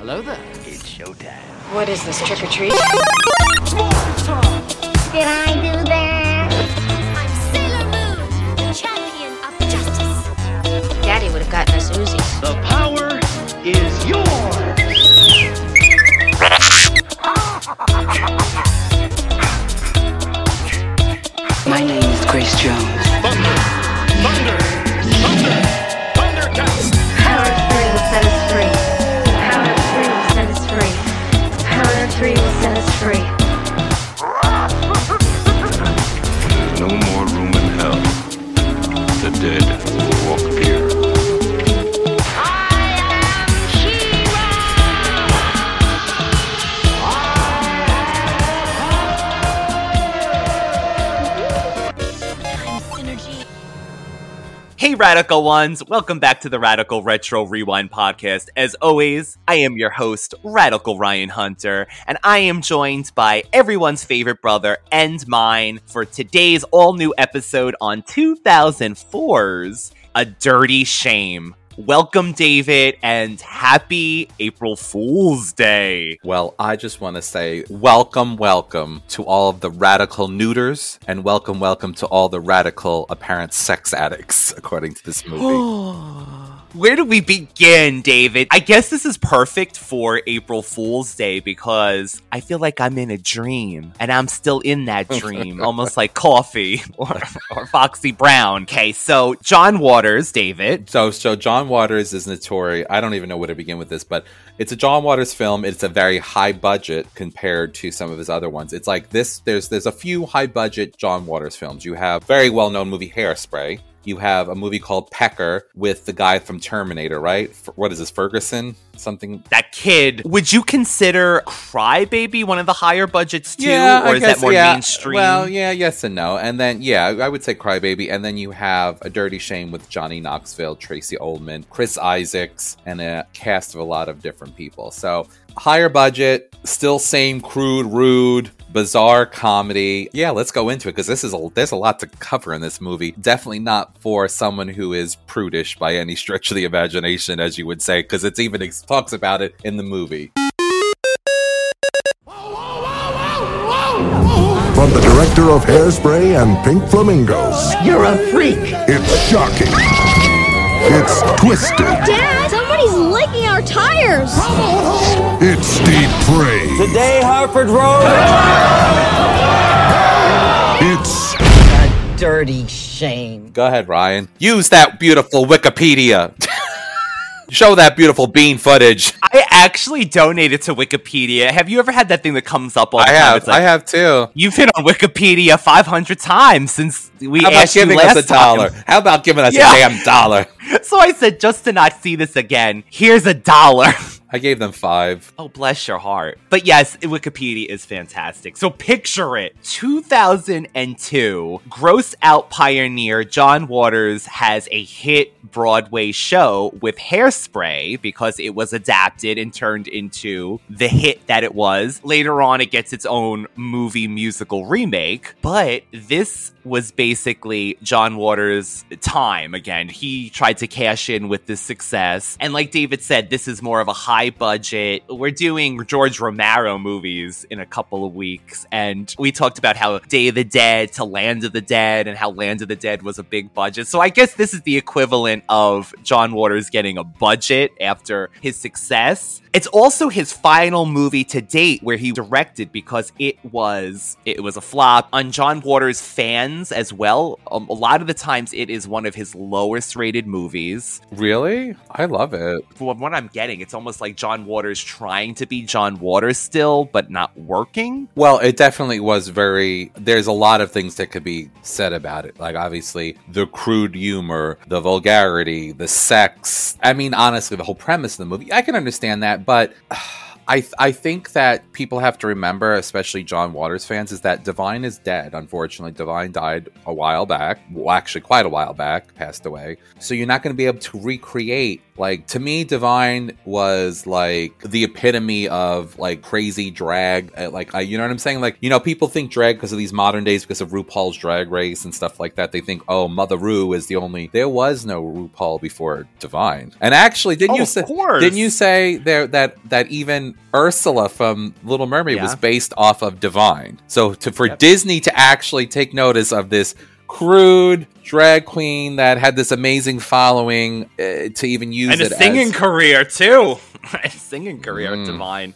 Hello there. It's showtime. What is this, trick or treat? Did I do that? I'm Sailor Moon, the champion of justice. Daddy would have gotten us Uzis. The power is yours. My name is Grace Jones. Thunder, thunder, Radical Ones! Welcome back to the Radical Retro Rewind podcast. As always, I am your host, Radical Ryan Hunter, and I am joined by everyone's favorite brother and mine for today's all new episode on 2004's A Dirty Shame. Welcome, David, and happy April Fool's Day. Well, I just want to say welcome, welcome to all of the radical neuters, and welcome, welcome to all the radical apparent sex addicts, according to this movie. Where do we begin, David? I guess this is perfect for April Fool's Day because I feel like I'm in a dream and I'm still in that dream, almost like Coffy or, or Foxy Brown. Okay, so John Waters, David. so, so John Waters is notorious. I don't even know where to begin with this, but it's a John Waters film. It's a very high budget compared to some of his other ones. It's like this. There's there's a few high budget John Waters films. You have very well known movie Hairspray. You have a movie called Pecker with the guy from Terminator, right? F- What is this, Ferguson? Something That kid. Would you consider Crybaby one of the higher budgets too? Yeah, or I is guess, that more yeah. mainstream? Well, yeah, yes and no. And then, yeah, I would say Crybaby. And then you have A Dirty Shame with Johnny Knoxville, Tracey Ullman, Chris Isaacs, and a cast of a lot of different people. So higher budget, still same crude, rude, bizarre comedy. Yeah, let's go into it because this is a there's a lot to cover in this movie. Definitely not for someone who is prudish by any stretch of the imagination, as you would say, because it's even it talks about it in the movie. From the director of Hairspray and Pink Flamingos, You're a freak. it's shocking. It's twisted. Dad, somebody's licking our tires. It's depraved. Today, Harford Road. It's A dirty shame. Go ahead, Ryan. Use that beautiful Wikipedia. Show that beautiful bean footage. I actually donated to Wikipedia. Have you ever had that thing that comes up all the I time? have, It's like, I have too. You've been on Wikipedia 500 times since we How about asked you giving last us a dollar? time. How about giving us Yeah. a damn dollar? So I said, just to not see this again, here's a dollar. I gave them five. Oh, bless your heart. But yes, Wikipedia is fantastic. So picture it 2002, gross out pioneer John Waters has a hit Broadway show with Hairspray because it was adapted and turned into the hit that it was. Later on, it gets its own movie musical remake. But this was basically John Waters' time again. He tried to cash in with this success. And like David said, this is more of a high high budget. We're doing George Romero movies in a couple of weeks, and we talked about how Day of the Dead to Land of the Dead and how Land of the Dead was a big budget. So I guess this is the equivalent of John Waters getting a budget after his success. It's also his final movie to date where he directed because it was it was a flop on John Waters fans as well. Um, a lot of the times it is one of his lowest rated movies. Really? I love it. From what I'm getting, it's almost like John Waters trying to be John Waters still, but not working. Well, it definitely was very. There's a lot of things that could be said about it. Like, obviously, the crude humor, the vulgarity, the sex. I mean, honestly, the whole premise of the movie, I can understand that, but. I, I think that people have to remember, especially John Waters fans, is that Divine is dead. Unfortunately, Divine died a while back. Well, actually, quite a while back, passed away. So you're not going to be able to recreate. Like to me, Divine was like the epitome of like crazy drag. uh, Like I, you know what I'm saying? Like you know, people think drag because of these modern days because of RuPaul's Drag Race and stuff like that. They think, oh, Mother Ru is the only. There was no RuPaul before Divine. And actually, didn't Oh, you say? Didn't you say there that that even Ursula from Little Mermaid Yeah. was based off of Divine? So to for Disney to actually take notice of this crude drag queen that had this amazing following uh, to even use and a it singing as, career too. a singing career, Mm. Divine.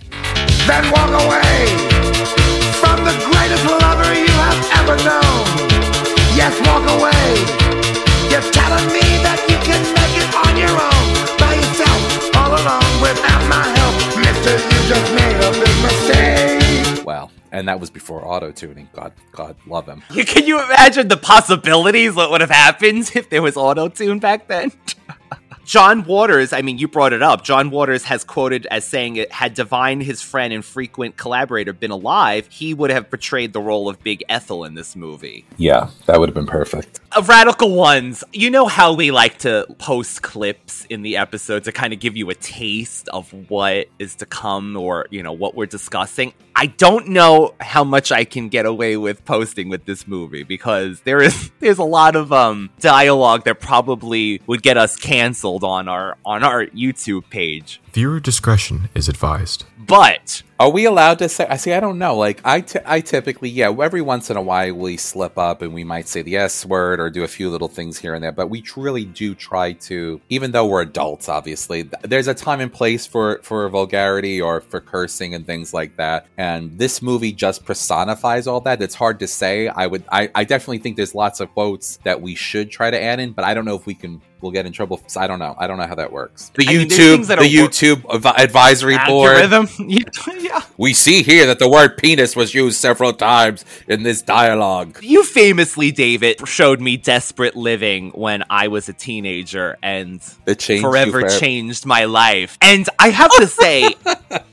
Then walk away from the greatest lover you have ever known. Yes, walk away. You're telling me that you can make it on your own, by yourself, all alone, without my help. Mister, you just made a big mistake. Well, and that was before auto tuning. God, God love him. Can you imagine the possibilities? What would have happened if there was auto tune back then? John Waters, I mean, you brought it up. John Waters has quoted as saying it had Divine, his friend and frequent collaborator, been alive, he would have portrayed the role of Big Ethel in this movie. Yeah, that would have been perfect. Of Radical Ones, you know how we like to post clips in the episode to kind of give you a taste of what is to come or, you know, what we're discussing. I don't know how much I can get away with posting with this movie because there is there's a lot of um dialogue that probably would get us canceled on our on our YouTube page. Viewer discretion is advised. But Are we allowed to say? I see. I don't know. Like I, I typically, yeah. Every once in a while, we slip up and we might say the S word or do a few little things here and there. But we truly do try to, even though we're adults, obviously, th- there's a time and place for for vulgarity or for cursing and things like that. And this movie just personifies all that. It's hard to say. I would, I, I definitely think there's lots of quotes that we should try to add in, but I don't know if we can. We'll get in trouble. So I don't know. I don't know how that works. The I mean, YouTube, things that the are wor- YouTube advi- advisory board. yeah. We see here that the word penis was used several times in this dialogue. You famously, David, showed me Desperate Living when I was a teenager and It changed forever forever. changed my life. And I have to say,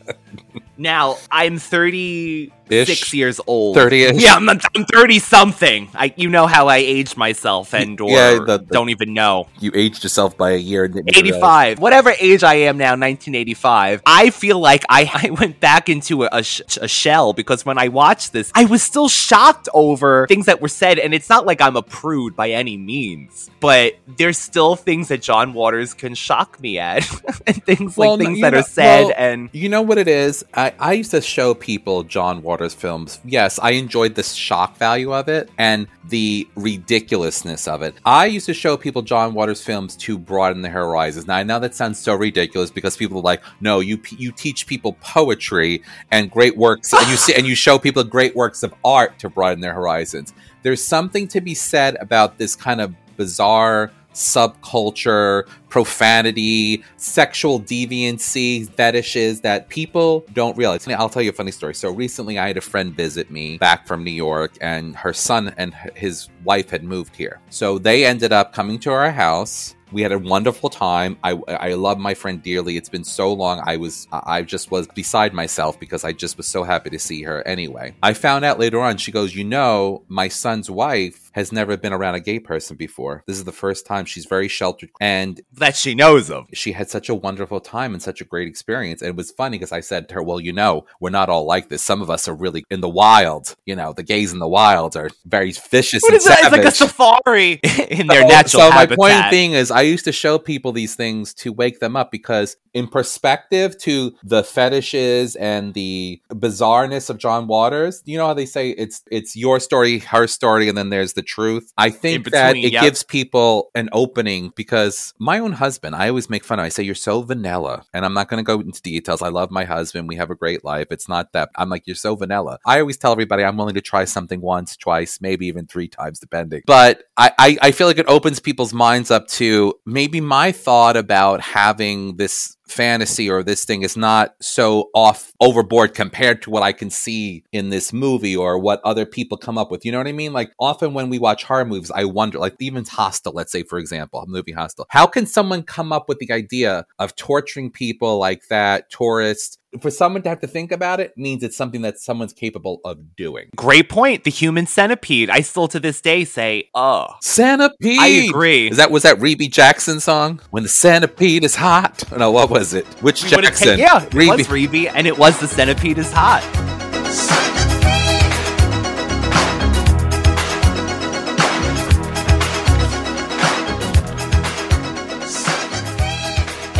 now I'm 36 Ish. years old. 30-ish. Yeah, I'm, I'm 30 something. I, you know how I aged myself and or Yeah, the- the- don't even know. You aged yourself by a year. and didn't realize. 85 whatever age i am now 1985 i feel like i, I went back into a, a, sh- a shell because when i watched this i was still shocked over things that were said and it's not like i'm a prude by any means but there's still things that john waters can shock me at and things Well, like things that know- are said well, and you know what it is. I, I used to show people John Waters films. Yes, I enjoyed the shock value of it and the ridiculousness of it. I used to show people John Waters films to broaden their horizons. Now I know that sounds so ridiculous because people are like, "No, you you teach people poetry and great works, and you see and you show people great works of art to broaden their horizons." There's something to be said about this kind of bizarre subculture, profanity, sexual deviancy, fetishes that people don't realize. I'll tell you a funny story. So recently I had a friend visit me back from New York and her son and his wife had moved here. So they ended up coming to our house. We had a wonderful time. I I love my friend dearly. It's been so long. I was I just was beside myself because I just was so happy to see her anyway. I found out later on she goes, "You know, my son's wife has never been around a gay person before. This is the first time she's very sheltered and that she knows of. She had such a wonderful time and such a great experience. And it was funny because I said to her, Well, you know, we're not all like this. Some of us are really in the wild. You know, the gays in the wild are very vicious What and is that? It's savage. like a safari in their So- natural so habitat. my point being is i used to show people these things to wake them up because in perspective to the fetishes and the bizarreness of john waters you know how they say it's it's your story her story and then there's the truth. I think In that it yep. gives people an opening because my own husband i always make fun of i say you're so vanilla and i'm not going to go into details. I love my husband. We have a great life. It's not that i'm like you're so vanilla. I always tell everybody i'm willing to try something once twice maybe even three times depending. But I, I i feel like it opens people's minds up to maybe my thought about having this fantasy or this thing is not so off overboard compared to what I can see in this movie or what other people come up with. You know what I mean? Like often when we watch horror movies, I wonder, like even Hostel, let's say for example, a movie Hostel, how can someone come up with the idea of torturing people like that, tourists? For someone to have to think about it means it's something that someone's capable of doing. Great point. The human centipede. I still to this day say, oh. Centipede. I agree. Is that was that Rebbie Jackson song? When the centipede is hot. No, what was it? Which We Jackson? taken- yeah, it was Rebbie, and it was the centipede is hot.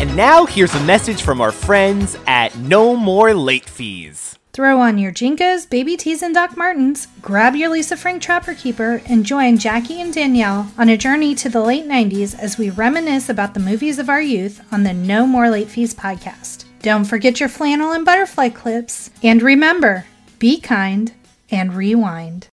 And now here's a message from our friends at No More Late Fees. Throw on your JNCOs, Baby Tees, and Doc Martens, grab your Lisa Frank Trapper Keeper, and join Jackie and Danielle on a journey to the late 90s as we reminisce about the movies of our youth on the No More Late Fees podcast. Don't forget your flannel and butterfly clips. And remember, be kind and rewind.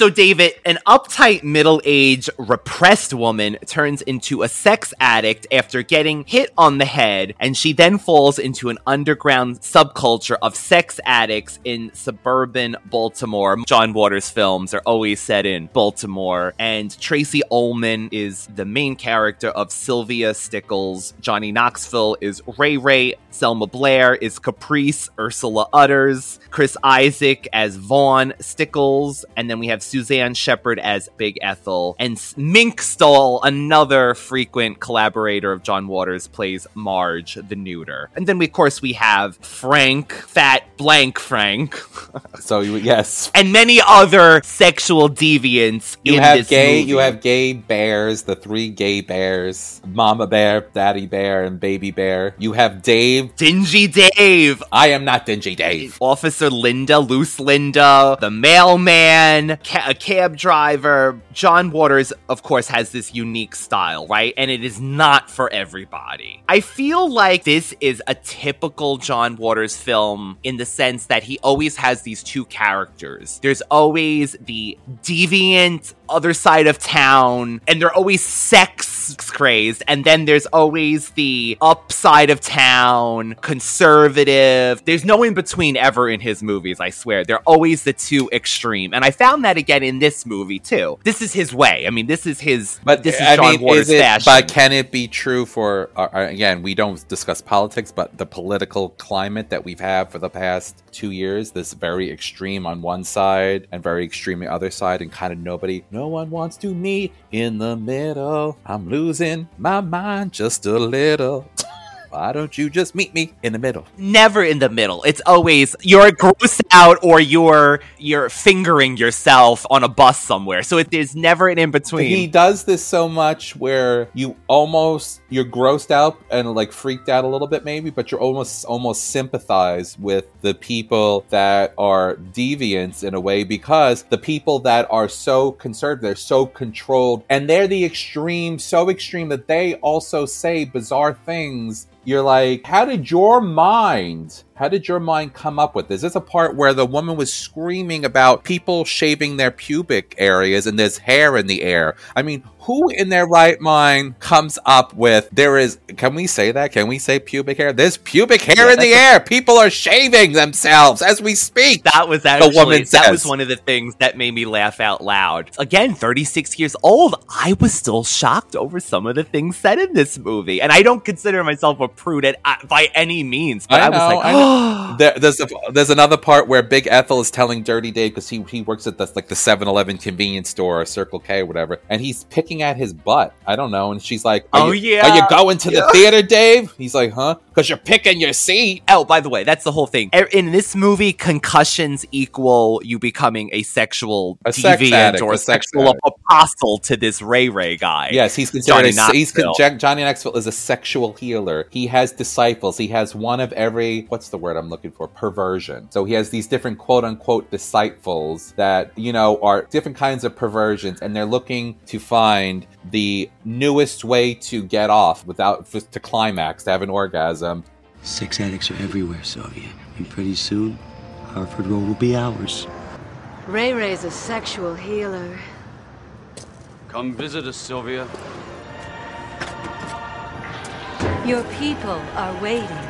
So, David, an uptight, middle aged, repressed woman turns into a sex addict after getting hit on the head, and she then falls into an underground subculture of sex addicts in suburban Baltimore. John Waters films are always set in Baltimore, and Tracey Ullman is the main character of Sylvia Stickles. Johnny Knoxville is Ray Ray. Selma Blair is Caprice, Ursula Udders, Chris Isaak as Vaughn Stickles, and then we have Suzanne Shepherd as Big Ethel, and Mink Stole, another frequent collaborator of John Waters, plays Marge the Neuter. And then, we, of course, we have Frank, Fat Blank Frank, So yes, and many other sexual deviants you in have this gay. movie. You have gay bears. The three gay bears: Mama Bear, Daddy Bear, and Baby Bear. You have Dave. Dingy Dave. I am not Dingy Dave. Officer Linda, Loose Linda, the mailman, a cab driver. John Waters, of course, has this unique style, right? And it is not for everybody. I feel like this is a typical John Waters film in the sense that he always has these two characters. There's always the deviant other side of town, and they're always sex crazed, and then there's always the upside of town, conservative. There's no in between ever in his movies, I swear. They're always the two extreme. And I found that again in this movie too. This is his way. I mean, this is his But this is I John mean, Waters is it? fashion. But can it be true for uh, uh, again? We don't discuss politics, but the political climate that we've had for the past two years, this very extreme on one side and very extreme on the other side, and kind of nobody, no one wants to meet in the middle. I'm losing my mind just a little. Why don't you just meet me in the middle? Never in the middle. It's always you're grossed out or you're you're fingering yourself on a bus somewhere. So it is never an in between. He does this so much where you almost you're grossed out and like freaked out a little bit maybe, but you're almost almost sympathize with the people that are deviants in a way because the people that are so conservative, they're so controlled, and they're the extreme, so extreme that they also say bizarre things you're like, how did your mind, how did your mind come up with this? This is a part where the woman was screaming about people shaving their pubic areas and there's hair in the air. I mean, who in their right mind comes up with there is, can we say that? Can we say pubic hair? There's pubic hair Yeah, in the that's air. People are shaving themselves as we speak. That was actually woman that was one of the things that made me laugh out loud. Again, 36 years old, I was still shocked over some of the things said in this movie. And I don't consider myself a prude at, uh, by any means. But I I, know, was like, I there, there's a, there's another part where Big Ethel is telling Dirty Dave because he he works at the like the 7-Eleven convenience store or Circle K or whatever, and he's picking at his butt. I don't know, and she's like, are Oh, you, yeah. are you going to Yeah. the theater, Dave?" He's like, "Huh?" Because you're picking your seat. Oh, by the way, that's the whole thing. E- In this movie, concussions equal you becoming a sexual A sex deviant addict, or a sex sexual addict. apostle to this Ray Ray guy. Yes, he's considered. Johnny a, he's con-. Johnny Knoxville is a sexual healer. He has disciples. He has one of every. What's the word I'm looking for? Perversion. So he has these different quote unquote disciples that you know are different kinds of perversions, and they're looking to find the newest way to get off without to climax to have an orgasm. Sex addicts are everywhere, Sylvia. And pretty soon, Harford Road will be ours. Ray Ray's a sexual healer. Come visit us, Sylvia. Your people are waiting.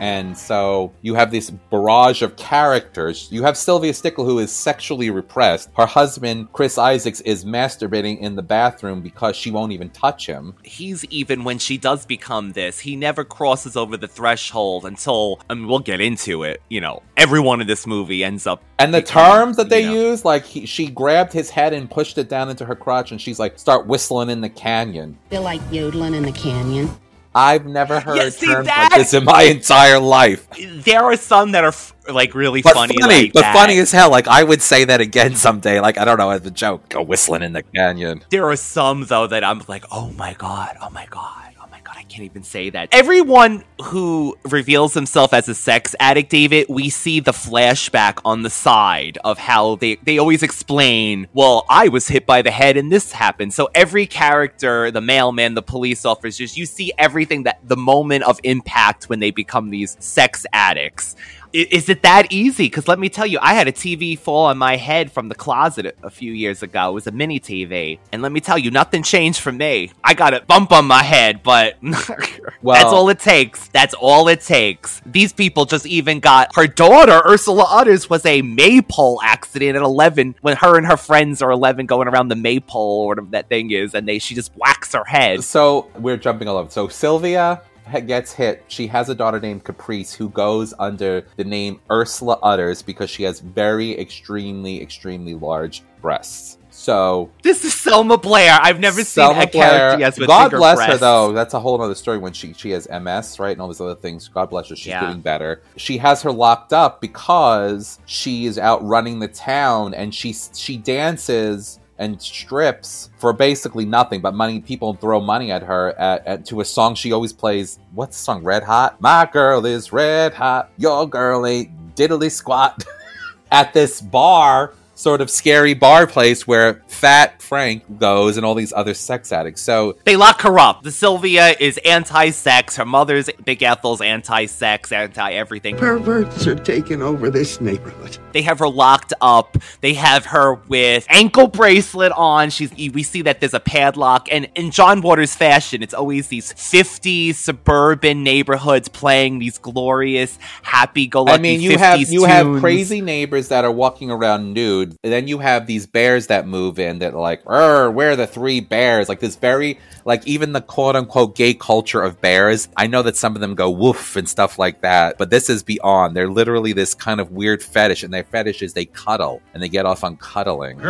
And so you have this barrage of characters. You have Sylvia Stickle, who is sexually repressed. Her husband, Chris Isaacs, is masturbating in the bathroom because she won't even touch him. He's even when she does become this, he never crosses over the threshold until, I mean, we'll get into it. You know, everyone in this movie ends up. And the becoming, terms that they you know- use, like he, she grabbed his head and pushed it down into her crotch, and she's like, "Start whistling in the canyon." Feel like yodeling in the canyon. I've never heard Yeah, see, terms that- like this in my entire life. There are some that are f- like really But funny, funny, like but that. funny as hell. Like I would say that again someday. Like I don't know, as a joke, go whistling in the canyon. There are some though that I'm like, oh my god, oh my god, oh my god, I can't even say that. Everyone who reveals himself as a sex addict, David, we see the flashback on the side of how they they always explain, well, I was hit by the head and this happened. So every character, the mailman, the police officers, you see everything that the moment of impact when they become these sex addicts. I- Is it that easy? Because let me tell you, I had a TV fall on my head from the closet a- a few years ago. It was a mini TV. And let me tell you, nothing changed for me. I got a bump on my head, but Well- that's all it takes. That's all it takes. These people just even got her daughter, Ursula Udders, was a maypole accident at 11 when her and her friends are 11 going around the maypole or whatever that thing is. And they she just whacks her head. So we're jumping all over. So Sylvia gets hit. She has a daughter named Caprice who goes under the name Ursula Udders because she has very extremely, extremely large breasts. So This is Selma Blair. I've never Selma seen a character Blair- yes with God bless her though. That's a whole other story when she she has MS, right, and all these other things. God bless her. She's Yeah. getting better. She has her locked up because she is out running the town and she she dances and strips for basically nothing but money. People throw money at her at, at to a song she always plays. What's the song? Red Hot. My girl is red hot. Your girl ain't diddly squat. at this bar, sort of scary bar place where Fat Frank goes and all these other sex addicts. So They lock her up. The Sylvia is anti-sex. Her mother's Big Ethel's anti-sex, anti-everything. Perverts are taking over this neighborhood. They have her locked up. They have her with ankle bracelet on. She's we see that there's a padlock. And in John Waters fashion, it's always these 50s suburban neighborhoods playing these glorious, happy-go-lucky I mean, you 50s have you have crazy neighbors that are walking around nude, and then you have these bears that move in that are like, "Er, where are the three bears?" Like this very like even the quote unquote gay culture of bears. I know that some of them go woof and stuff like that, but this is beyond. They're literally this kind of weird fetish, and their fetish is they cuddle and they get off on cuddling.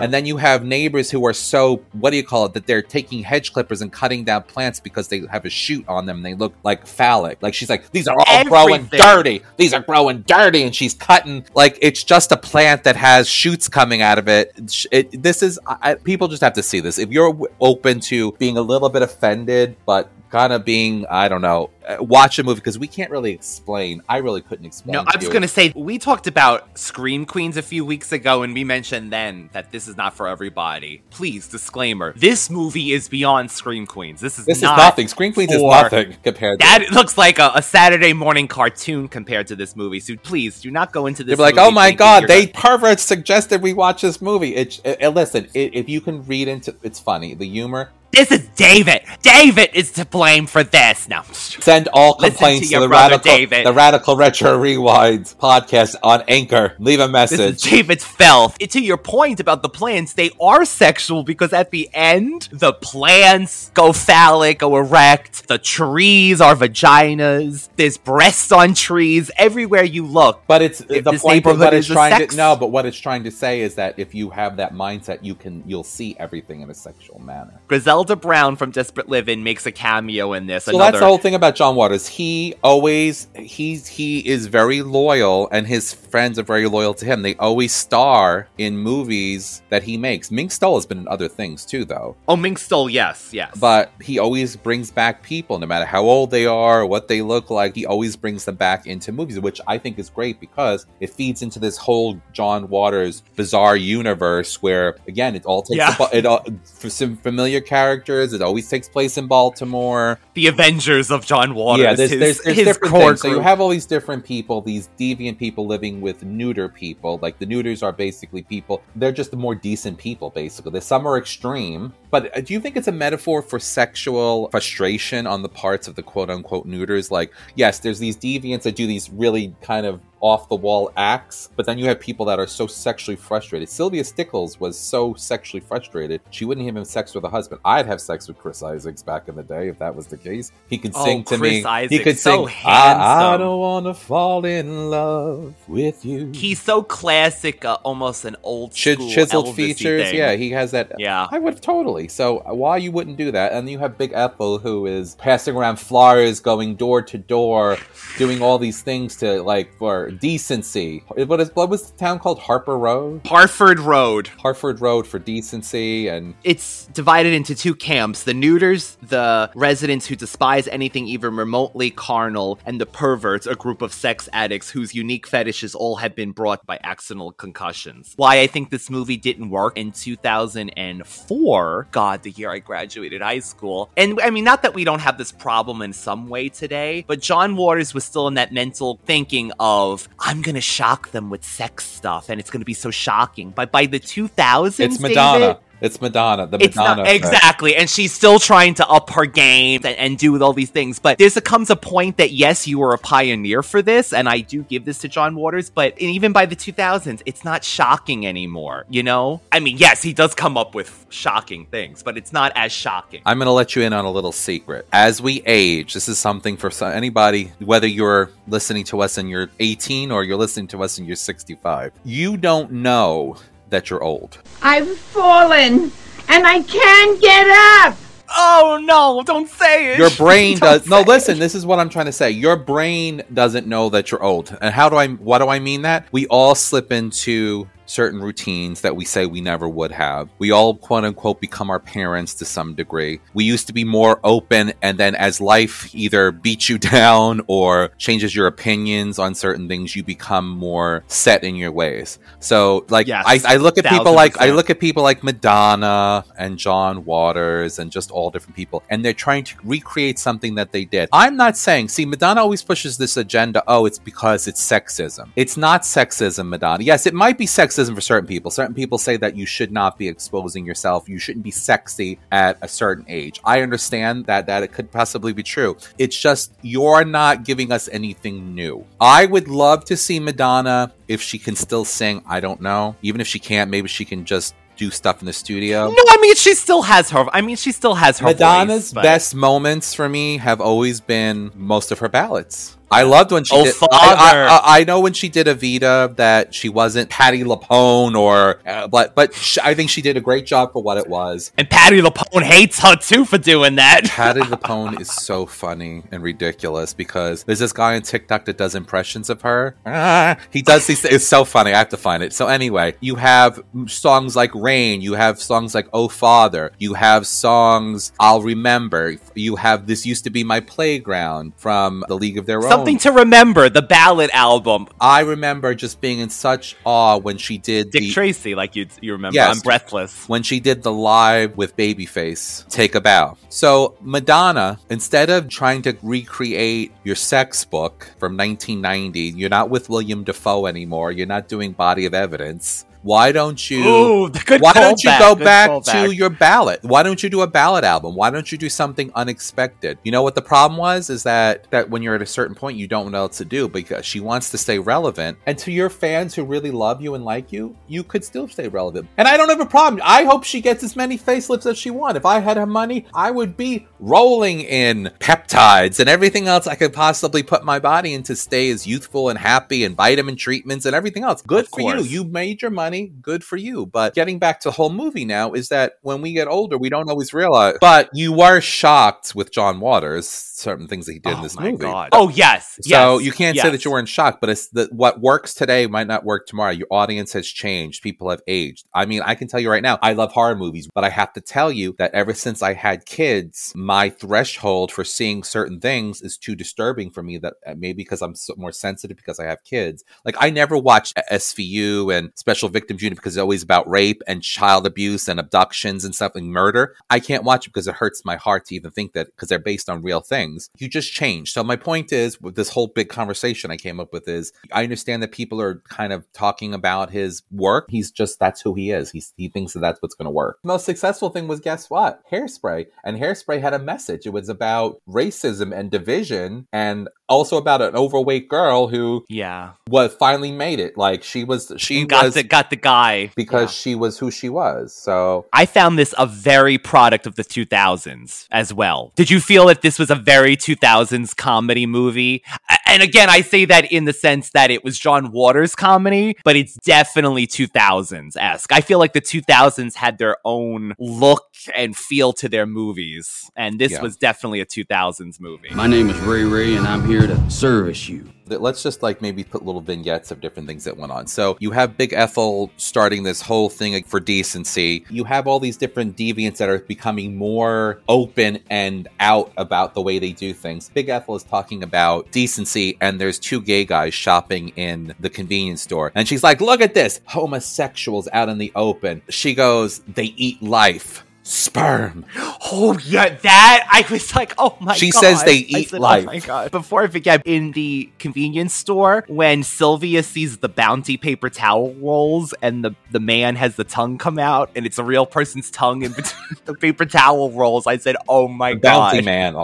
And then you have neighbors who are so, what do you call it, that they're taking hedge clippers and cutting down plants because they have a shoot on them and they look like phallic. Like she's like, these are all growing dirty. These are growing dirty. And she's cutting, like, it's just a plant that has shoots coming out of it. It- this is, I- people just have to see this. If you're open to being a little bit offended, but kind of being, I don't know, uh, watch a movie because we can't really explain. I really couldn't explain. No, I was going to say, we talked about Scream Queens a few weeks ago, and we mentioned then that this is not for everybody. Please, disclaimer this movie is beyond Scream Queens. This is This is nothing. Scream Queens is nothing compared to That looks like a, a Saturday morning cartoon compared to this movie. So please do not go into this. They're like, movie oh my god, they gonna- perverts suggested we watch this movie. It, uh, uh, listen, i if you can read into, it's funny. The humor This is David. David is to blame for this. No. Send all complaints to to, the radical, David. the radical retro rewind podcast on Anchor. Leave a This is message. David's filth. To your point about the plants, they are sexual because at the end, the plants go phallic, go erect. The trees are vaginas. There's breasts on trees everywhere you look. But it's If the point. Of neighborhood what it's trying sex- to no, but what it's trying to say is that if you have that mindset, you can you'll see everything in a sexual manner. Griselda Brown from Desperate Living makes a cameo in this. So Another that's the whole thing about John Waters. He always he's he is very loyal, and his friends are very loyal to him. They always star in movies that he makes. Mink Stole has been in other things too, though. Oh, Mink Stole, yes, yes. But he always brings back people, no matter how old they are, what they look like. He always brings them back into movies, which I think is great because it feeds into this whole John Waters bizarre universe where, again, it all takes Yeah. it all, for some familiar characters. It always takes place in Baltimore. the Avengers of John Waters. Yeah, there's, his, there's, there's his different core things. So you have all these different people, these deviant people living with neuter people. Like the neuters are basically people. They're just the more decent people, basically. Some are extreme. But uh, do you think it's a metaphor for sexual frustration on the parts of the quote unquote neuters? Like, yes, there's these deviants that do these really kind of off the wall acts, but then you have people that are so sexually frustrated. Sylvia Stickles was so sexually frustrated, she wouldn't even have sex with a husband. I'd have sex with Chris Isaacs back in the day if that was the case. He could Oh, sing to Chris me. he Isaak, could so sing, I, I handsome." don't want to fall in love with you. He's so classic, uh, almost an old Ch- school chiseled Elvis-y features. thing. Yeah, he has that. Yeah. I would totally. So why you wouldn't do that? And you have Big Ethel who is passing around flyers, going door to door, doing all these things to like for decency. What is what was the town called? Harper Road. Harford Road. Harford Road for decency and It's divided into two camps the neuters, the residents who despise anything even remotely carnal, and the perverts, a group of sex addicts whose unique fetishes all have been brought by accidental concussions. Why I think this movie didn't work in 2004, God, the year I graduated high school. And I mean, not that we don't have this problem in some way today, but John Waters was still in that mental thinking of, I'm gonna shock them with sex stuff, and it's gonna be so shocking. But by the 2000s, it's Madonna. David, It's Madonna. The it's Madonna. not exactly, and she's still trying to up her game and, and do all these things. But there's a comes a point that yes, you were a pioneer for this, and I do give this to John Waters. But even by the 2000s, it's not shocking anymore. You know, I mean, yes, he does come up with shocking things, but it's not as shocking. I'm going to let you in on a little secret. As we age, this is something for some, anybody, whether you're listening to us and you're 18 or you're listening to us and you're 65. You don't know that you're old. I've fallen and I can't get up. Oh no! Don't say it. Your brain does. No, say listen. This is what I'm trying to say. Your brain doesn't know that you're old. And how do I? What do I mean that? We all slip into certain routines that we say we never would have. We all quote unquote become our parents to some degree. We used to be more open, and then as life either beats you down or changes your opinions on certain things, you become more set in your ways. So, like, Yes, I, I look at people like I look at people like Madonna and John Waters and just all different people, and they're trying to recreate something that they did. I'm not saying, see, Madonna always pushes this agenda. Oh, it's because it's sexism. It's not sexism, Madonna. Yes, it might be sexism for certain people. Certain people say that you should not be exposing yourself. You shouldn't be sexy at a certain age. I understand that that it could possibly be true. It's just you're not giving us anything new. I would love to see Madonna if she can still sing. I don't know. Even if she can't, maybe she can just do stuff in the studio. No, I mean she still has her. I mean she still has her. Madonna's voice, but- best moments for me have always been most of her ballads. I loved when she Oh, did. Father. I, I, I know when she did Evita that she wasn't Patti LuPone or, uh, but but sh- I think she did a great job for what it was. And Patti LuPone hates her too for doing that. Patti LuPone is so funny and ridiculous because there's this guy on TikTok that does impressions of her. Ah, he does these. It's so funny. I have to find it. So anyway, you have songs like Rain. You have songs like Oh Father. You have songs I'll Remember. You have This Used to Be My Playground from The League of Their Own. Something to remember. The ballad album. I remember just being in such awe when she did Dick the Tracy, like you you remember. Yes. I'm breathless. when she did the live with Babyface, Take a Bow. So, Madonna, instead of trying to recreate your sex book from 1990, you're not with William Dafoe anymore. You're not doing Body of Evidence. Why don't you? Ooh, good why don't you callback, go good back to your ballad? Why don't you do a ballad album? Why don't you do something unexpected? You know what the problem was is that that when you're at a certain point, you don't know what else to do because she wants to stay relevant. And to your fans who really love you and like you, you could still stay relevant. And I don't have a problem. I hope she gets as many facelifts as she wants. If I had her money, I would be rolling in peptides and everything else I could possibly put my body into to stay as youthful and happy and vitamin treatments and everything else. Good Of for you. You made your money. Good for you. But getting back to the whole movie now is that when we get older, we don't always realize. But you were shocked with John Waters, certain things that he did in Oh this my movie. God. Oh yes. So yes, you can't say that you weren't shocked, but it's that what works today might not work tomorrow. Your audience has changed. People have aged. I mean, I can tell you right now, I love horror movies, but I have to tell you that ever since I had kids, my threshold for seeing certain things is too disturbing for me. That uh, maybe because I'm so more sensitive because I have kids. Like I never watched SVU and Special Victims Unit because it's always about rape and child abuse and abductions and stuff and murder. I can't watch it because it hurts my heart to even think that because they're based on real things. You just change. So my point is with this whole big conversation I came up with is I understand that people are kind of talking about his work. He's just that's who he is. He's, he thinks that that's what's going to work. The most successful thing was guess what? Hairspray. And Hairspray had a message. It was about racism and division and also about an overweight girl who Yeah. was finally made it. Like she was she got was the got the guy because she was who she was. So I found this a very product of the 2000s as well. Did you feel that this was a very 2000s comedy movie? A- And again, I say that in the sense that it was John Waters' comedy, but it's definitely 2000s esque. I feel like the 2000s had their own look and feel to their movies, and this Yeah. was definitely a 2000s movie. My name is Ray Ray, and I'm here to service you. Let's just like maybe put little vignettes of different things that went on. So you have Big Ethel starting this whole thing for decency. You have all these different deviants that are becoming more open and out about the way they do things. Big Ethel is talking about decency, and there's two gay guys shopping in the convenience store, and she's like, "Look at this, homosexuals out in the open." She goes, "They eat life." Sperm. Oh yeah, that I was like, oh my god. She god. says they eat said, life. Oh my god. Before I forget, in the convenience store, when Sylvia sees the bounty paper towel rolls and the, the man has the tongue come out and it's a real person's tongue in between the paper towel rolls, I said, Oh my The god. bounty man.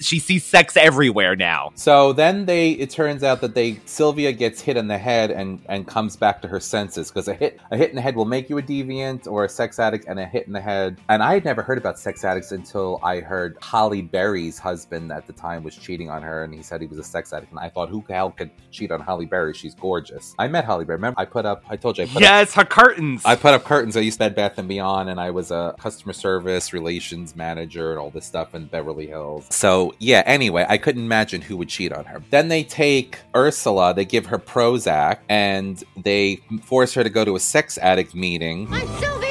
She sees sex everywhere now. So then they it turns out that they Sylvia gets hit in the head and and comes back to her senses because a hit a hit in the head will make you a deviant or a sex addict and a hit in the head and I had never heard about sex addicts until I heard Halle Berry's husband at the time was cheating on her and he said he was a sex addict and I thought who the hell could cheat on Halle Berry she's gorgeous I met Holly Berry remember I put up I told you I put up Yes, her curtains. I put up curtains. I used to Bed Bath and Beyond, and I was a customer service relations manager and all this stuff in Beverly Hills. So yeah. Anyway, I couldn't imagine who would cheat on her. Then they take Ursula. They give her Prozac, and they force her to go to a sex addict meeting. I'm Sylvia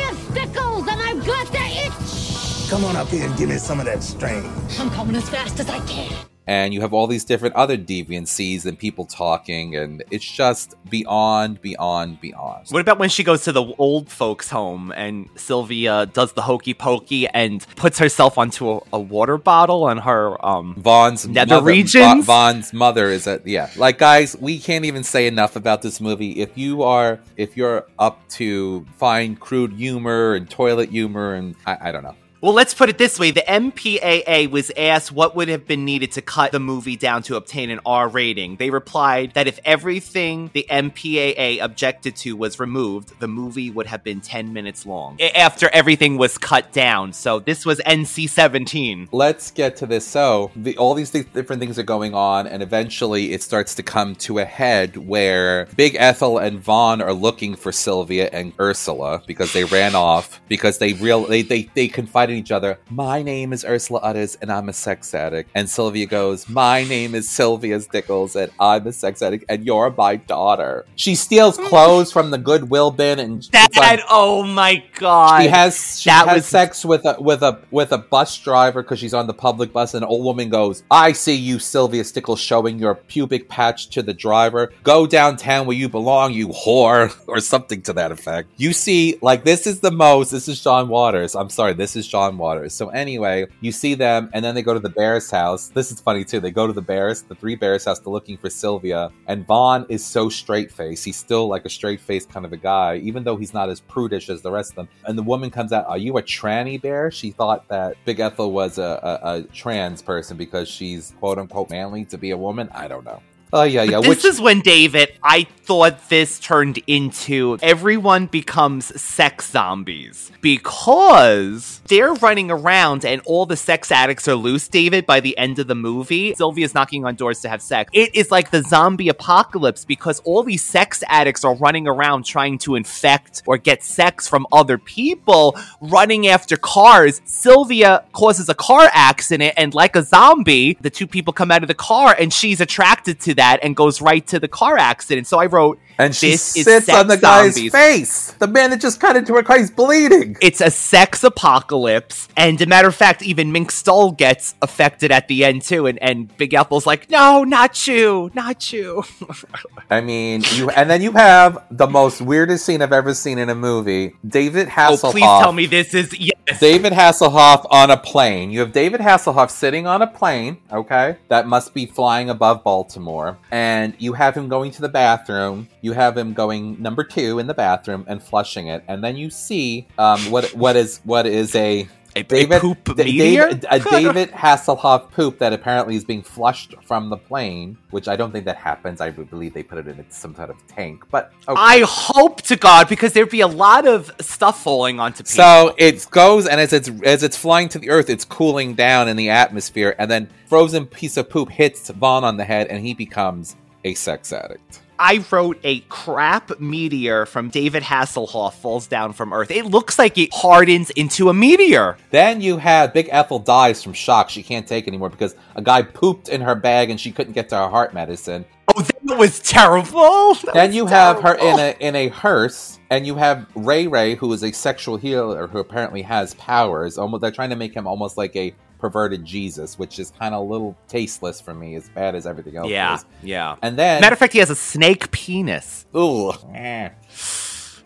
Come on up here and give me some of that strain. I'm coming as fast as I can. And you have all these different other deviancies and people talking, and it's just beyond, beyond, beyond. What about when she goes to the old folks' home and Sylvia does the hokey pokey and puts herself onto a, a water bottle on her um Vaughn's nether mother, regions? Va- Vaughn's mother is at yeah. Like guys, we can't even say enough about this movie. If you are if you're up to find crude humor and toilet humor and I, I don't know. Well, let's put it this way. The MPAA was asked what would have been needed to cut the movie down to obtain an R rating. They replied that if everything the MPAA objected to was removed, the movie would have been 10 minutes long after everything was cut down. So this was NC 17. Let's get to this. So the, all these th- different things are going on, and eventually it starts to come to a head where Big Ethel and Vaughn are looking for Sylvia and Ursula because they ran off because they real they they, they confide in each other. My name is Ursula Udders, and I'm a sex addict. And Sylvia goes, My name is Sylvia Stickles, and I'm a sex addict, and you're my daughter. She steals hmm. clothes from the Goodwill bin, and That, like- oh my god. she has she That has was- sex with a with a with a bus driver because she's on the public bus, and an old woman goes, "I see you, Sylvia Stickles, showing your pubic patch to the driver. Go downtown where you belong, you whore," or something to that effect. You see, like this is the most. This is John Waters. I'm sorry, this is John John Waters. So anyway, you see them, and then they go to the Bears house. This is funny too. They go to the Bears, the three Bears house, to looking for Sylvia, and Vaughn is so straight faced. He's still like a straight faced kind of a guy, even though he's not as prudish as the rest of them. And the woman comes out, "Are you a tranny bear?" She thought that Big Ethel was a, a, a trans person because she's quote unquote manly to be a woman. I don't know. Oh yeah, yeah. But this is when David, I thought this turned into everyone becomes sex zombies because they're running around and all the sex addicts are loose. David, by the end of the movie, Sylvia's knocking on doors to have sex. It is like the zombie apocalypse because all these sex addicts are running around trying to infect or get sex from other people, running after cars. Sylvia causes a car accident, and like a zombie, the two people come out of the car, and she's attracted to that and goes right to the car accident. So I wrote, and she this is sits on the guy's zombies. face. The man that just cut into her car, he's bleeding. It's a sex apocalypse, and a matter of fact, even Mink Stole gets affected at the end too. And, and Big Apple's like, "No, not you, not you." I mean, you and then you have the most weirdest scene I've ever seen in a movie. David oh, Hasselhoff. oh, please tell me this is yes. David Hasselhoff on a plane. You have David Hasselhoff sitting on a plane, okay, that must be flying above Baltimore, and you have him going to the bathroom. You have him going number two in the bathroom and flushing it, and then you see um, what what is what is a a David, poop D- meteor? David, a David Hasselhoff poop that apparently is being flushed from the plane, which I don't think that happens. I believe they put it in some sort of tank, but okay. I hope to God because there'd be a lot of stuff falling onto people. So it goes, and as it's as it's flying to the earth, it's cooling down in the atmosphere, and then frozen piece of poop hits Vaughn on the head, and he becomes a sex addict. I wrote a crap meteor from David Hasselhoff falls down from Earth. It looks like it hardens into a meteor. Then you have Big Ethel dies from shock. She can't take anymore because a guy pooped in her bag and she couldn't get to her heart medicine. Oh, that was terrible. That then was you have her in a in a hearse, and you have Ray Ray, who is a sexual healer who apparently has powers. Almost, they're trying to make him almost like a perverted Jesus, which is kind of a little tasteless for me, as bad as everything else Yeah, is. yeah. And then, Matter of fact, he has a snake penis. Ooh.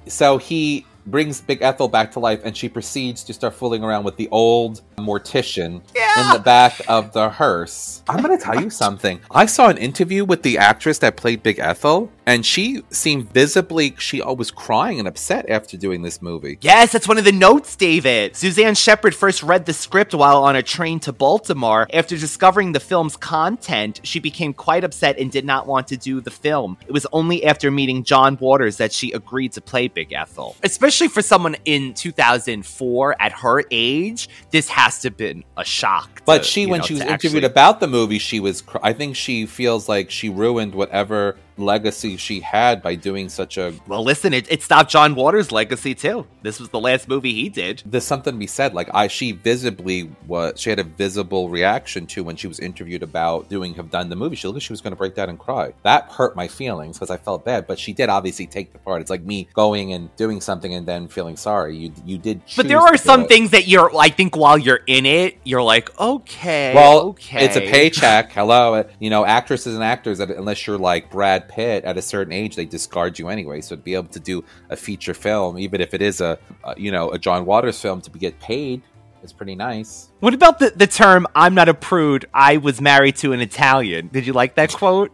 So he brings Big Ethel back to life, and she proceeds to start fooling around with the old mortician in the back of the hearse. I'm going to tell you something. I saw an interview with the actress that played Big Ethel, and she seemed visibly she was crying and upset after doing this movie. Yes, that's one of the notes, David. Suzanne Shepherd first read the script while on a train to Baltimore. After discovering the film's content, she became quite upset and did not want to do the film. It was only after meeting John Waters that she agreed to play Big Ethel. Especially for someone in 2004 at her age, this has to have been a shock. to, But she, when know, she was interviewed actually- about the movie, she was. Cr- I think she feels like she ruined whatever legacy she had by doing such a. Well, listen, it, it stopped John Waters' legacy too. This was the last movie he did. There's something to be said. Like I, she visibly was. She had a visible reaction to when she was interviewed about doing have done the movie. She looked like she was going to break down and cry. That hurt my feelings because I felt bad. But she did obviously take the part. It's like me going and doing something and then feeling sorry. You you did. But there are some it. things that you're, I think, while you're in it, you're like, okay, Well, okay, it's a paycheck. Hello, you know, actresses and actors. that Unless you're like Brad Pitt, at a certain age, they discard you anyway. So to be able to do a feature film, even if it is a, uh, you know, a John Waters film, to be get paid is pretty nice. What about the, the term, I'm not a prude, I was married to an Italian? Did you like that quote?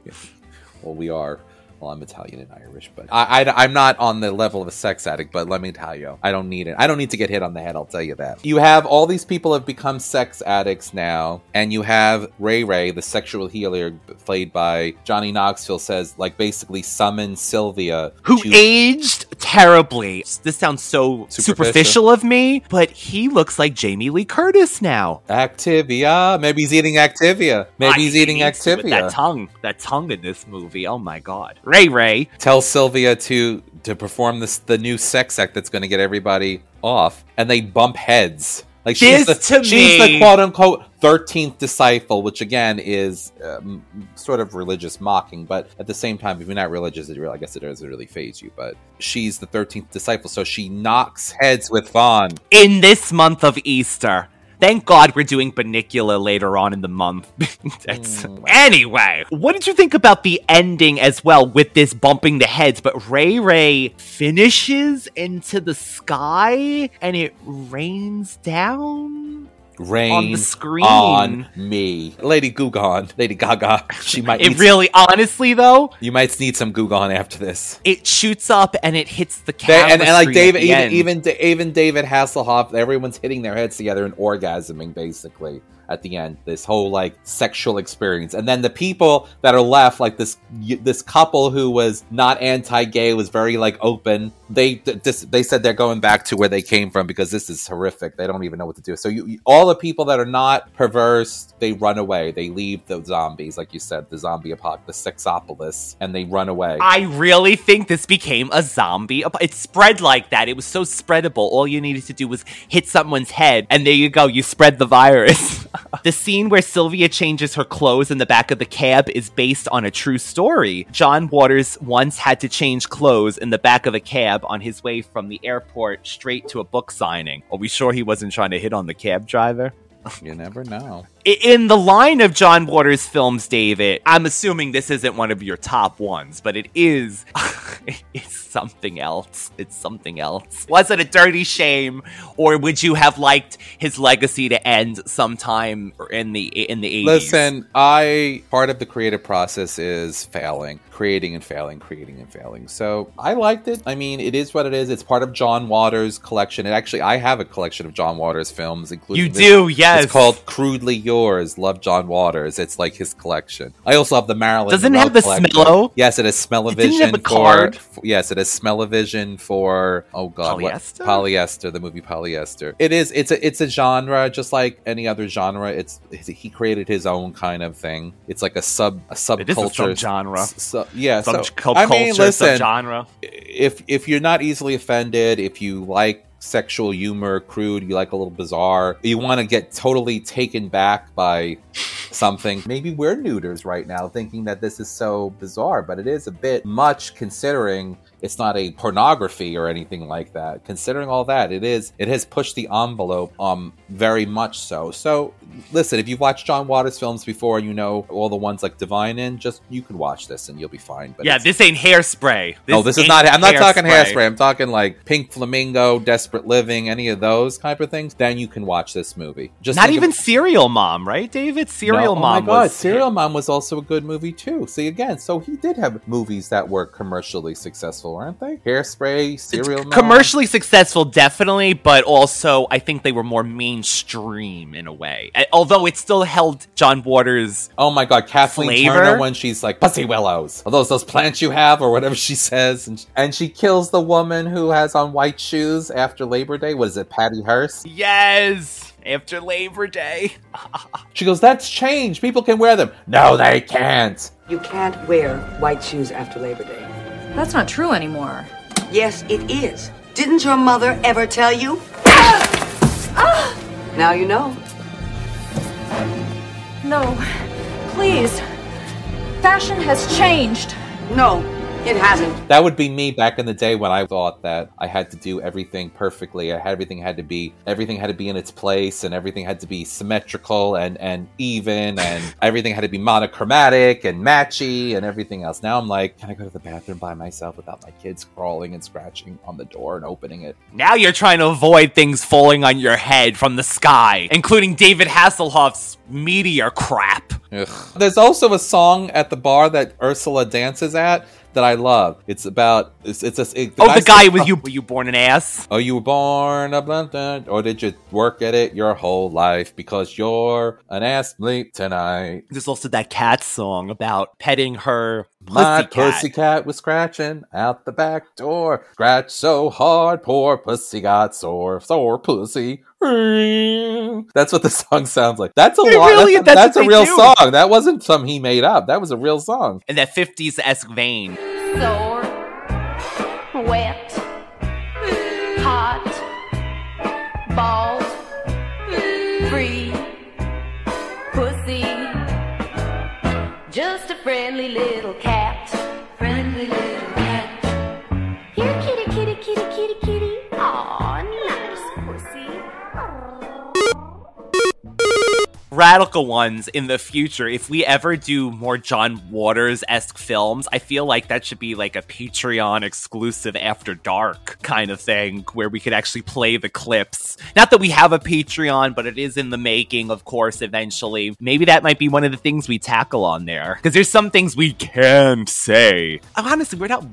Well, we are. Well, I'm Italian and Irish, but I, I, am not on the level of a sex addict. But let me tell you, I don't need it. I don't need to get hit on the head. I'll tell you that. You have all these people have become sex addicts now, and you have Ray Ray, the sexual healer, played by Johnny Knoxville, says like basically summon Sylvia, Who to- aged terribly. This sounds so Superficial. superficial of me, but he looks like Jamie Lee Curtis now. Activia. Maybe he's eating Activia. Maybe I he's eating it That tongue, that tongue in this movie. Oh my god, Ray Ray. Tell Sylvia to to perform this the new sex act that's going to get everybody off, and they bump heads. Like she's This the she's the quote unquote thirteenth disciple, which again is um, sort of religious mocking, but at the same time, if you're not religious, it really, I guess it doesn't really phase you. But she's the thirteenth disciple, so she knocks heads with Vaughn. in this month of Easter. Thank God we're doing Bunnicula later on in the month. Mm. Anyway, what did you think about the ending as well with this bumping the heads? But Ray Ray finishes into the sky and it rains down. Rain On the screen. on me, Lady Gugon, Lady Gaga. She might. It really, honestly, though, You might need some Goo Gone after this. it shoots up and it hits the They- camera and, and like David, even even even David Hasselhoff, everyone's hitting their heads together and orgasming basically at the end. This whole like sexual experience, and then the people that are left, like this this couple who was not anti-gay, was very like open. They th- this, they said they're going back to where they came from because this is horrific. They don't even know what to do. So you, all the people that are not perverse, they run away. They leave the zombies, like you said, the zombie apocalypse, the sexopolis, and they run away. I really think this became a zombie. It spread like that. It was so spreadable. All you needed to do was hit someone's head, and there you go. You spread the virus. the scene where Sylvia changes her clothes in the back of the cab is based on a true story. John Waters once had to change clothes in the back of a cab on his way from the airport straight to a book signing. Are we sure he wasn't trying to hit on the cab driver? you never know. In the line of John Waters films, David, I'm assuming this isn't one of your top ones, but it is. it's something else. It's something else. Was it a dirty shame, or would you have liked his legacy to end sometime in the in the 80s? Listen, I part of the creative process is failing, creating and failing, creating and failing. So I liked it. I mean, it is what it is. It's part of John Waters' collection. And actually, I have a collection of John Waters films, including You this- do, yes. It's called Crudely Yours. Love John Waters. It's like his collection. I also have the Marilyn. Doesn't it have the collection. Smello? Yes, it has Smell-O-Vision it have a for- card? yes, it has Smell-O-Vision for oh god, what- Polyester? Polyester, the movie Polyester. It is. It's a. It's a genre, just like any other genre. It's. He created his own kind of thing. It's like a sub. A subculture. It is a So, yeah. Sub- so I mean, listen. subgenre. If if you're not easily offended, if you like sexual humor, crude, you like a little bizarre, you want to get totally taken back by something. Maybe we're neuters right now, thinking that this is so bizarre, but it is a bit much considering it's not a pornography or anything like that. Considering all that, it is it has pushed the envelope um very much so. So listen, if you've watched John Waters films before, you know all the ones like Divine In, just you can watch this and you'll be fine. But yeah, this ain't hairspray. no, this is not. I'm not talking hairspray. I'm talking like Pink Flamingo, Desperate Living, any of those type of things. Then you can watch this movie. Just Not even of- Serial Mom, right, David? Serial No, Mom Oh my God, was Serial Mom was also a good movie too. See again, so he did have movies that were commercially successful, aren't they? Hairspray, Serial Mom. commercially successful definitely but also i think they were more mainstream in a way although it still held john waters Oh my God, Kathleen Flavor? Turner when she's like Pussy Willows. Are those those plants you have or whatever she says, and, and she kills the woman who has on white shoes after Labor Day. Was it, Patty Hearst? yes after labor day She goes, "That's changed. People can wear them." No, they can't. You can't wear white shoes after Labor Day. That's not true anymore. Yes, it is. Didn't your mother ever tell you? Ah! Now you know. No. Please. Fashion has changed. No, it hasn't. That would be me back in the day when I thought that I had to do everything perfectly. I had, everything had to be everything had to be in its place, and everything had to be symmetrical and and even, and everything had to be monochromatic and matchy and everything else. Now I'm like, can I go to the bathroom by myself without my kids crawling and scratching on the door and opening it? now you're trying to avoid things falling on your head from the sky including david hasselhoff's meteor crap Ugh. There's also a song at the bar that Ursula dances at that I love. It's about it's it's a it, oh the guy with you were you born an ass Oh, you were born a blunt, or did you work at it your whole life because you're an ass bleep tonight? there's also that cat song about petting her My pussycat. pussycat was scratching out the back door. Scratch so hard, poor pussy got sore, sore pussy. That's what the song sounds like. That's a lot. really- that's a, that's that's a real do. song. That wasn't some he made up. That was a real song. in that 50s-esque vein Sore, wet, hot, bald, free, pussy. Just a friendly little cat. Radical Ones in the future, if we ever do more John Waters esque films, I feel like that should be like a Patreon exclusive after dark kind of thing where we could actually play the clips. Not that we have a Patreon, but it is in the making, of course, eventually. Maybe that might be one of the things we tackle on there. Because there's some things we can't say. Honestly, we're not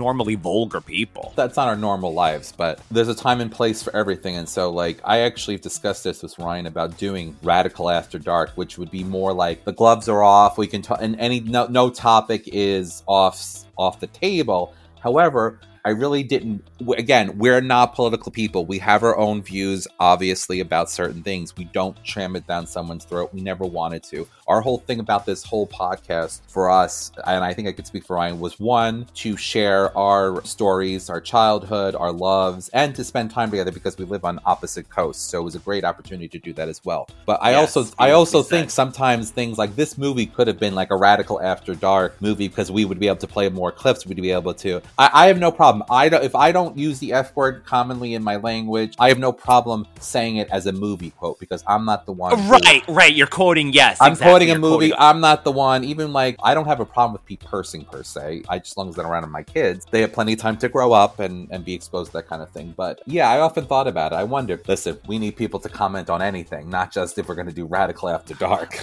normally vulgar people. That's not our normal lives, but there's a time and place for everything. And so, like, I actually discussed this with Ryan about doing Radical After Dark, which would be more like the gloves are off. We can talk, and any no, no topic is off off the table. However, I really didn't. Again, we're not political people. We have our own views, obviously, about certain things. We don't tram it down someone's throat. We never wanted to. Our whole thing about this whole podcast for us, and I think I could speak for Ryan, was one, to share our stories, our childhood, our loves, and to spend time together because we live on opposite coasts. So it was a great opportunity to do that as well. But I Yes, also, I also think sometimes things like this movie could have been like a radical after dark movie because we would be able to play more clips. We'd be able to. I, I have no problem. I don't, if I don't use the F word commonly in my language, I have no problem saying it as a movie quote because I'm not the one. who- Right, right. You're quoting, yes. I'm exactly, quoting a movie. quoting- I'm not the one. Even like I don't have a problem with people cursing per se. I just as long as they're around my kids, they have plenty of time to grow up and and be exposed to that kind of thing. But yeah, I often thought about it. I wondered. Listen, we need people to comment on anything, not just if we're going to do radical after dark.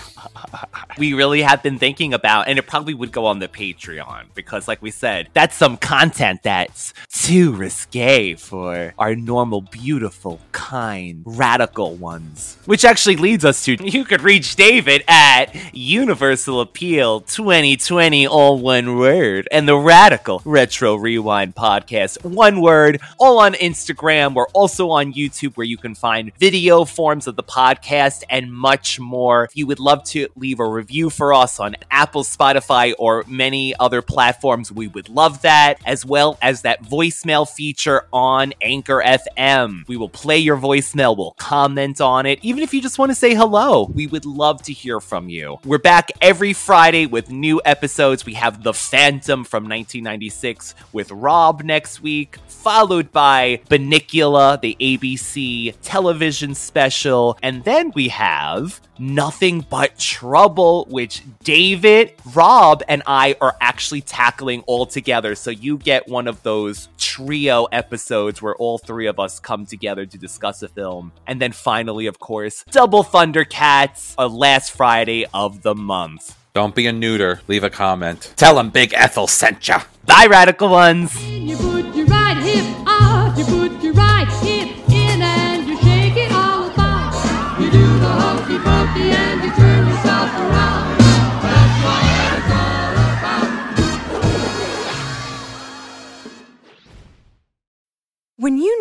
we really have been thinking about, and it probably would go on the Patreon because, like we said, that's some content too risque for our normal, beautiful, kind, radical ones. Which actually leads us to you could reach David at Universal Appeal 2020, all one word, and the Radical Retro Rewind podcast, one word, all on Instagram. We're also on YouTube where you can find video forms of the podcast and much more. If you would love to leave a review for us on Apple, Spotify, or many other platforms, we would love that, as well as that voicemail feature on Anchor FM. We will play your voicemail, we'll comment on it, even if you just want to say hello. We would love to hear from you. We're back every Friday with new episodes. We have The Phantom from 1996 with Rob next week, followed by Bunnicula, the ABC television special, and then we have Nothing But Trouble, which David, Rob, and I are actually tackling all together. So you get one of those trio episodes where all three of us come together to discuss a film. And then finally, of course, Double Thundercats, uh, last Friday of the month. Don't be a neuter. Leave a comment. Tell them Big Ethel sent ya. Bye, Radical Ones.